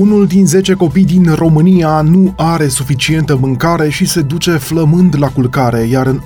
unul din 10 copii din România nu are suficientă mâncare și se duce flămând la culcare, iar în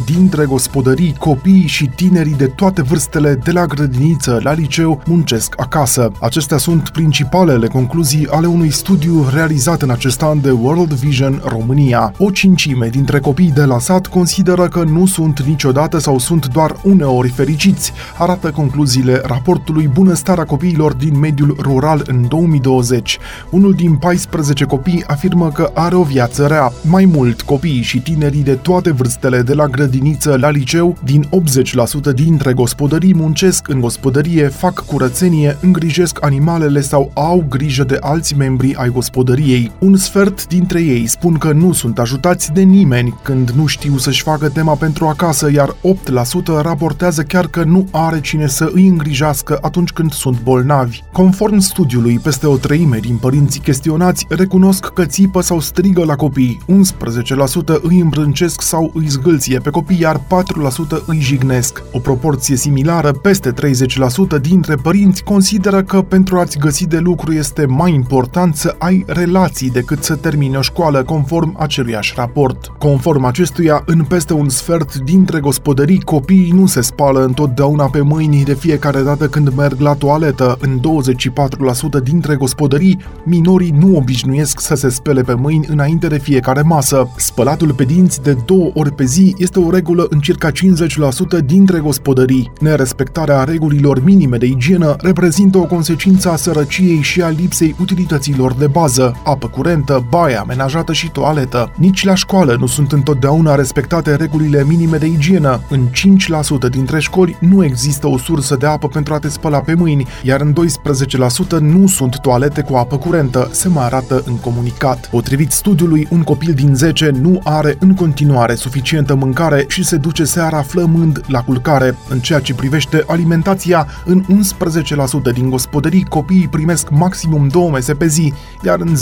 80% dintre gospodării, copiii și tinerii de toate vârstele, de la grădiniță la liceu, muncesc acasă. Acestea sunt principalele concluzii ale unui studiu realizat în acest an de World Vision România. O cincime dintre copiii de la sat consideră că nu sunt niciodată sau sunt doar uneori fericiți, arată concluziile raportului Bunăstarea copiilor din mediul rural în 2000 2020. Unul din 14 copii afirmă că are o viață rea. Mai mult, copiii și tinerii de toate vârstele, de la grădiniță la liceu, din 80% dintre gospodării muncesc în gospodărie, fac curățenie, îngrijesc animalele sau au grijă de alți membri ai gospodăriei. Un sfert dintre ei spun că nu sunt ajutați de nimeni când nu știu să-și facă tema pentru acasă, iar 8% raportează chiar că nu are cine să îi îngrijească atunci când sunt bolnavi. Conform studiului, peste o treime din părinții chestionați recunosc că țipă sau strigă la copii, 11% îi îmbrâncesc sau îi zgâlție pe copii, iar 4% îi jignesc. O proporție similară, peste 30% dintre părinți consideră că pentru a-ți găsi de lucru este mai important să ai relații decât să termini o școală, conform aceluiași raport. Conform acestuia, în peste un sfert dintre gospodării, copiii nu se spală întotdeauna pe mâini de fiecare dată când merg la toaletă. În 24% dintre gospodării, minorii nu obișnuiesc să se spele pe mâini înainte de fiecare masă. Spălatul pe dinți de două ori pe zi este o regulă în circa 50% dintre gospodării. Nerespectarea regulilor minime de igienă reprezintă o consecință a sărăciei și a lipsei utilităților de bază, apă curentă, baie amenajată și toaletă. Nici la școală nu sunt întotdeauna respectate regulile minime de igienă. În 5% dintre școli nu există o sursă de apă pentru a te spăla pe mâini, iar în 12% nu sunt toalete cu apă curentă, se mai arată în comunicat. Potrivit studiului, un copil din 10 nu are în continuare suficientă mâncare și se duce seara flămând la culcare. În ceea ce privește alimentația, în 11% din gospodării copiii primesc maximum două mese pe zi, iar în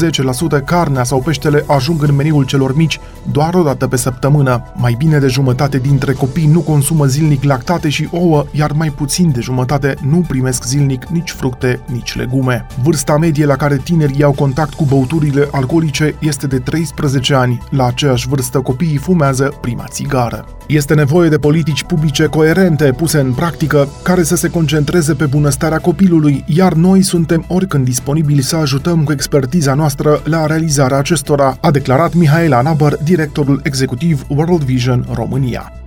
10% carnea sau peștele ajung în meniul celor mici doar o dată pe săptămână. Mai bine de jumătate dintre copii nu consumă zilnic lactate și ouă, iar mai puțin de jumătate nu primesc zilnic nici fructe, nici legume. Vârsta medie la care tinerii au contact cu băuturile alcoolice este de 13 ani. La aceeași vârstă copiii fumează prima țigară. Este nevoie de politici publice coerente puse în practică care să se concentreze pe bunăstarea copilului, iar noi suntem oricând disponibili să ajutăm cu expertiza noastră la realizarea acestora, a declarat Mihaela Anabar, directorul executiv World Vision România.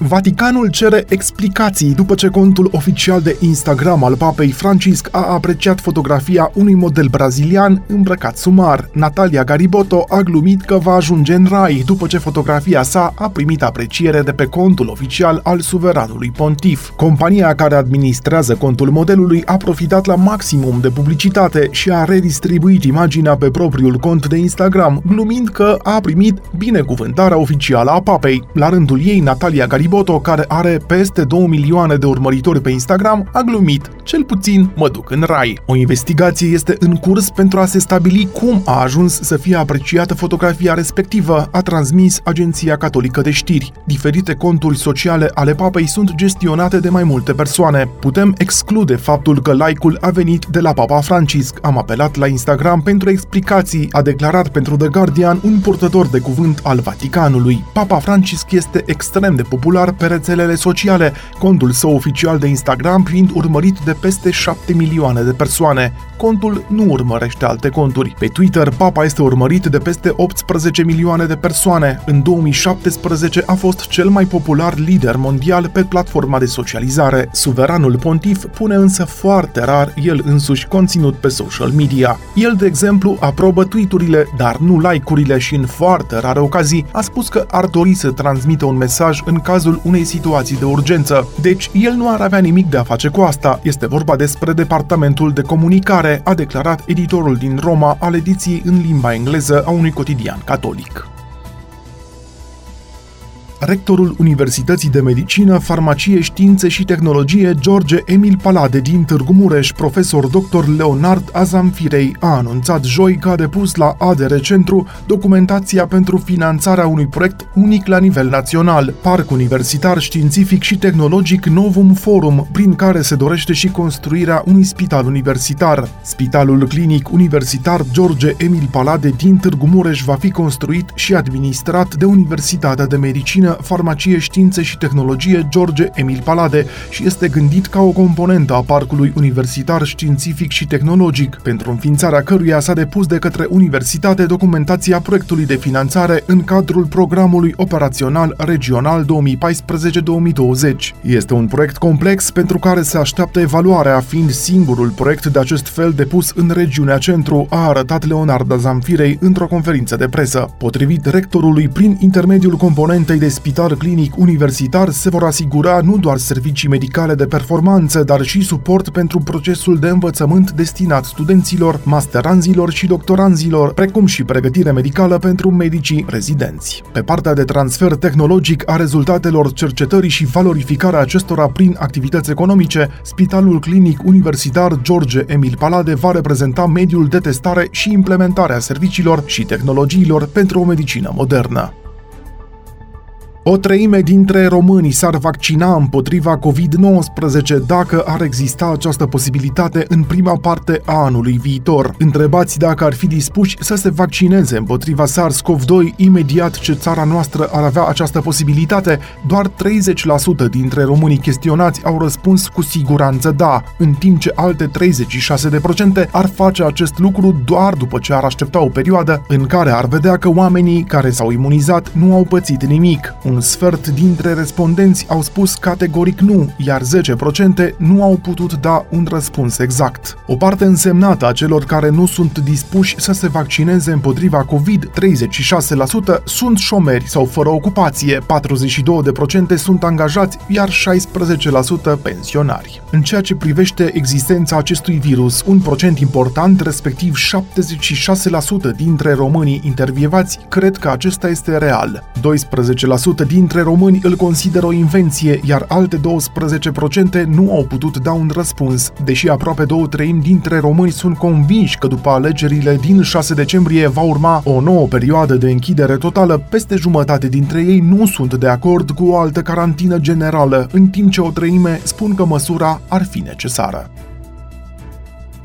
Vaticanul cere explicații după ce contul oficial de Instagram al papei Francisc a apreciat fotografia unui model brazilian îmbrăcat sumar. Natalia Gariboto a glumit că va ajunge în rai după ce fotografia sa a primit apreciere de pe contul oficial al suveranului pontif. Compania care administrează contul modelului a profitat la maximum de publicitate și a redistribuit imaginea pe propriul cont de Instagram, glumind că a primit binecuvântarea oficială a papei. La rândul ei, Natalia Gariboto Boto, care are peste 2 milioane de urmăritori pe Instagram, a glumit, cel puțin mă duc în rai. O investigație este în curs pentru a se stabili cum a ajuns să fie apreciată fotografia respectivă, a transmis Agenția Catolică de Știri. Diferite conturi sociale ale papei sunt gestionate de mai multe persoane. Putem exclude faptul că like-ul a venit de la Papa Francisc. Am apelat la Instagram pentru explicații, a declarat pentru The Guardian un purtător de cuvânt al Vaticanului. Papa Francisc este extrem de popular popular pe rețelele sociale, contul său oficial de Instagram fiind urmărit de peste 7 milioane de persoane. Contul nu urmărește alte conturi. Pe Twitter, papa este urmărit de peste 18 milioane de persoane. În 2017 a fost cel mai popular lider mondial pe platforma de socializare. Suveranul pontif pune însă foarte rar el însuși conținut pe social media. El, de exemplu, aprobă tweeturile, dar nu like-urile și în foarte rare ocazii a spus că ar dori să transmită un mesaj în cazul cazul unei situații de urgență. Deci, el nu ar avea nimic de a face cu asta. Este vorba despre Departamentul de Comunicare, a declarat editorul din Roma al ediției în limba engleză a unui cotidian catolic. Rectorul Universității de Medicină, Farmacie, Științe și Tehnologie George Emil Palade din Târgu Mureș, profesor dr. Leonard Azamfirei, a anunțat joi că a depus la ADR Centru documentația pentru finanțarea unui proiect unic la nivel național, Parc Universitar Științific și Tehnologic Novum Forum, prin care se dorește și construirea unui spital universitar. Spitalul Clinic Universitar George Emil Palade din Târgu Mureș va fi construit și administrat de Universitatea de Medicină, Farmacie, Științe și Tehnologie George Emil Palade și este gândit ca o componentă a Parcului Universitar Științific și Tehnologic, pentru înființarea căruia s-a depus de către universitate documentația proiectului de finanțare în cadrul programului operațional regional 2014-2020. Este un proiect complex pentru care se așteaptă evaluarea, fiind singurul proiect de acest fel depus în regiunea centru, a arătat Leonardo Zamfirei într-o conferință de presă. Potrivit rectorului, prin intermediul componentei de spital clinic universitar se vor asigura nu doar servicii medicale de performanță, dar și suport pentru procesul de învățământ destinat studenților, masteranzilor și doctoranzilor, precum și pregătire medicală pentru medicii rezidenți. Pe partea de transfer tehnologic a rezultatelor cercetării și valorificarea acestora prin activități economice, Spitalul Clinic Universitar George Emil Palade va reprezenta mediul de testare și implementare a serviciilor și tehnologiilor pentru o medicină modernă. O treime dintre românii s-ar vaccina împotriva COVID-19 dacă ar exista această posibilitate în prima parte a anului viitor. Întrebați dacă ar fi dispuși să se vaccineze împotriva SARS-CoV-2 imediat ce țara noastră ar avea această posibilitate, doar 30% dintre românii chestionați au răspuns cu siguranță da, în timp ce alte 36% ar face acest lucru doar după ce ar aștepta o perioadă în care ar vedea că oamenii care s-au imunizat nu au pățit nimic. Un un sfert dintre respondenți au spus categoric nu, iar 10% nu au putut da un răspuns exact. O parte însemnată a celor care nu sunt dispuși să se vaccineze împotriva COVID, 36%, sunt șomeri sau fără ocupație, 42% sunt angajați, iar 16% pensionari. În ceea ce privește existența acestui virus, un procent important, respectiv 76% dintre românii intervievați, cred că acesta este real. 12% dintre români îl consideră o invenție, iar alte 12% nu au putut da un răspuns, deși aproape două treimi dintre români sunt convinși că după alegerile din 6 decembrie va urma o nouă perioadă de închidere totală, peste jumătate dintre ei nu sunt de acord cu o altă carantină generală, în timp ce o treime spun că măsura ar fi necesară.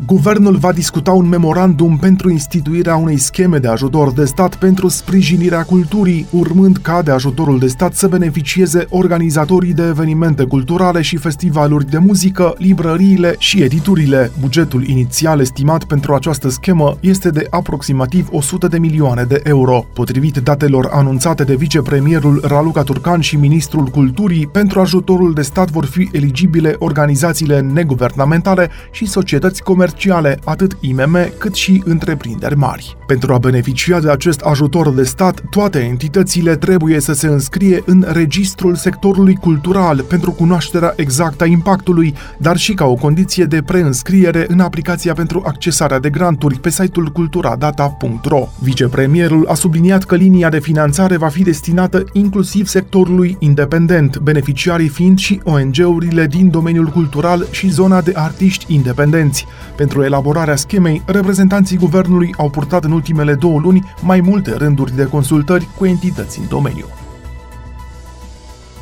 Guvernul va discuta un memorandum pentru instituirea unei scheme de ajutor de stat pentru sprijinirea culturii, urmând ca de ajutorul de stat să beneficieze organizatorii de evenimente culturale și festivaluri de muzică, librăriile și editurile. Bugetul inițial estimat pentru această schemă este de aproximativ 100 de milioane de euro. Potrivit datelor anunțate de vicepremierul Raluca Turcan și ministrul culturii, pentru ajutorul de stat vor fi eligibile organizațiile neguvernamentale și societăți comerciale comerciale, atât IMM cât și întreprinderi mari. Pentru a beneficia de acest ajutor de stat, toate entitățile trebuie să se înscrie în registrul sectorului cultural pentru cunoașterea exactă a impactului, dar și ca o condiție de preînscriere în aplicația pentru accesarea de granturi pe site-ul culturadata.ro. Vicepremierul a subliniat că linia de finanțare va fi destinată inclusiv sectorului independent, beneficiarii fiind și ONG-urile din domeniul cultural și zona de artiști independenți. Pentru elaborarea schemei, reprezentanții guvernului au purtat în ultimele două luni mai multe rânduri de consultări cu entități în domeniu.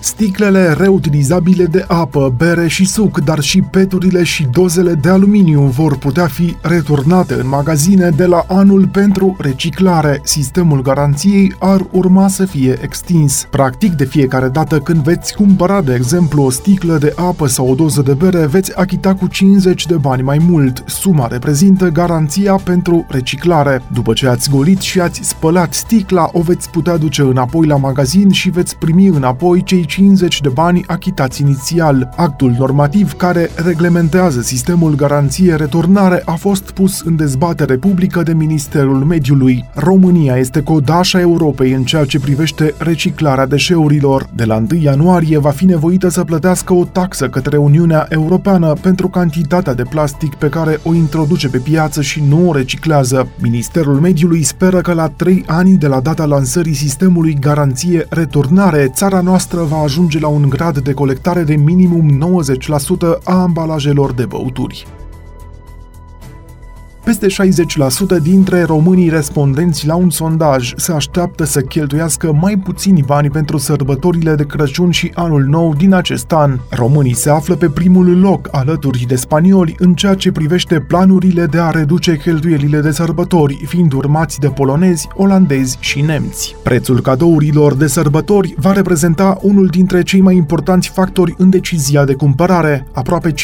Sticlele reutilizabile de apă, bere și suc, dar și peturile și dozele de aluminiu vor putea fi returnate în magazine de la anul pentru reciclare. Sistemul garanției ar urma să fie extins. Practic, de fiecare dată când veți cumpăra, de exemplu, o sticlă de apă sau o doză de bere, veți achita cu 50 de bani mai mult. Suma reprezintă garanția pentru reciclare. După ce ați golit și ați spălat sticla, o veți putea duce înapoi la magazin și veți primi înapoi cei 250 de bani achitați inițial. Actul normativ care reglementează sistemul garanție-returnare a fost pus în dezbatere publică de Ministerul Mediului. România este codașa Europei în ceea ce privește reciclarea deșeurilor. De la 1 ianuarie va fi nevoită să plătească o taxă către Uniunea Europeană pentru cantitatea de plastic pe care o introduce pe piață și nu o reciclează. Ministerul Mediului speră că la 3 ani de la data lansării sistemului garanție-returnare, țara noastră va ajunge la un grad de colectare de minimum 90% a ambalajelor de băuturi. Peste 60% dintre românii respondenți la un sondaj se așteaptă să cheltuiască mai puțini bani pentru sărbătorile de Crăciun și Anul Nou din acest an. Românii se află pe primul loc alături de spanioli în ceea ce privește planurile de a reduce cheltuielile de sărbători, fiind urmați de polonezi, olandezi și nemți. Prețul cadourilor de sărbători va reprezenta unul dintre cei mai importanți factori în decizia de cumpărare. Aproape 53%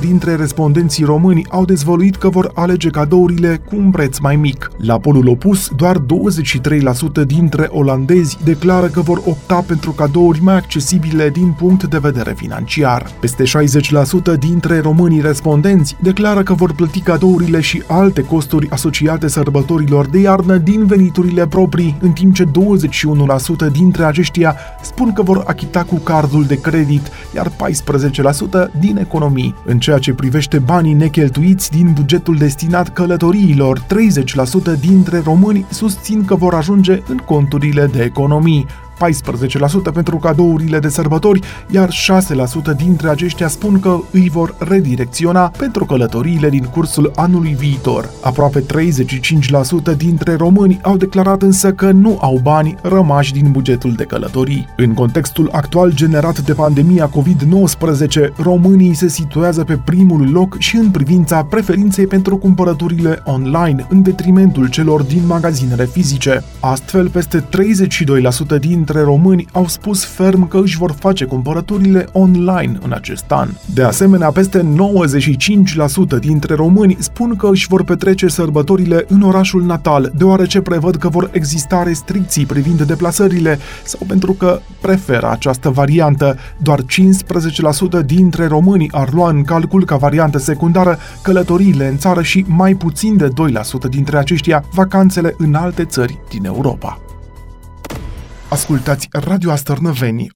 dintre respondenții români au dezvăluit că vor alege cadourile cu un preț mai mic. La polul opus, doar 23% dintre olandezi declară că vor opta pentru cadouri mai accesibile din punct de vedere financiar. Peste 60% dintre românii respondenți declară că vor plăti cadourile și alte costuri asociate sărbătorilor de iarnă din veniturile proprii, în timp ce 21% dintre aceștia spun că vor achita cu cardul de credit, iar 14% din economii. În ceea ce privește banii necheltuiți din buget bugetul destinat călătoriilor, 30% dintre români susțin că vor ajunge în conturile de economii. 14% pentru cadourile de sărbători, iar 6% dintre aceștia spun că îi vor redirecționa pentru călătoriile din cursul anului viitor. Aproape 35% dintre români au declarat însă că nu au bani rămași din bugetul de călătorii. În contextul actual generat de pandemia COVID-19, românii se situează pe primul loc și în privința preferinței pentru cumpărăturile online, în detrimentul celor din magazinele fizice. Astfel, peste 32% dintre dintre români au spus ferm că își vor face cumpărăturile online în acest an. De asemenea, peste 95% dintre români spun că își vor petrece sărbătorile în orașul natal, deoarece prevăd că vor exista restricții privind deplasările sau pentru că preferă această variantă. Doar 15% dintre români ar lua în calcul ca variantă secundară călătoriile în țară și mai puțin de 2% dintre aceștia vacanțele în alte țări din Europa. Ascultați Radio Astărnăveni,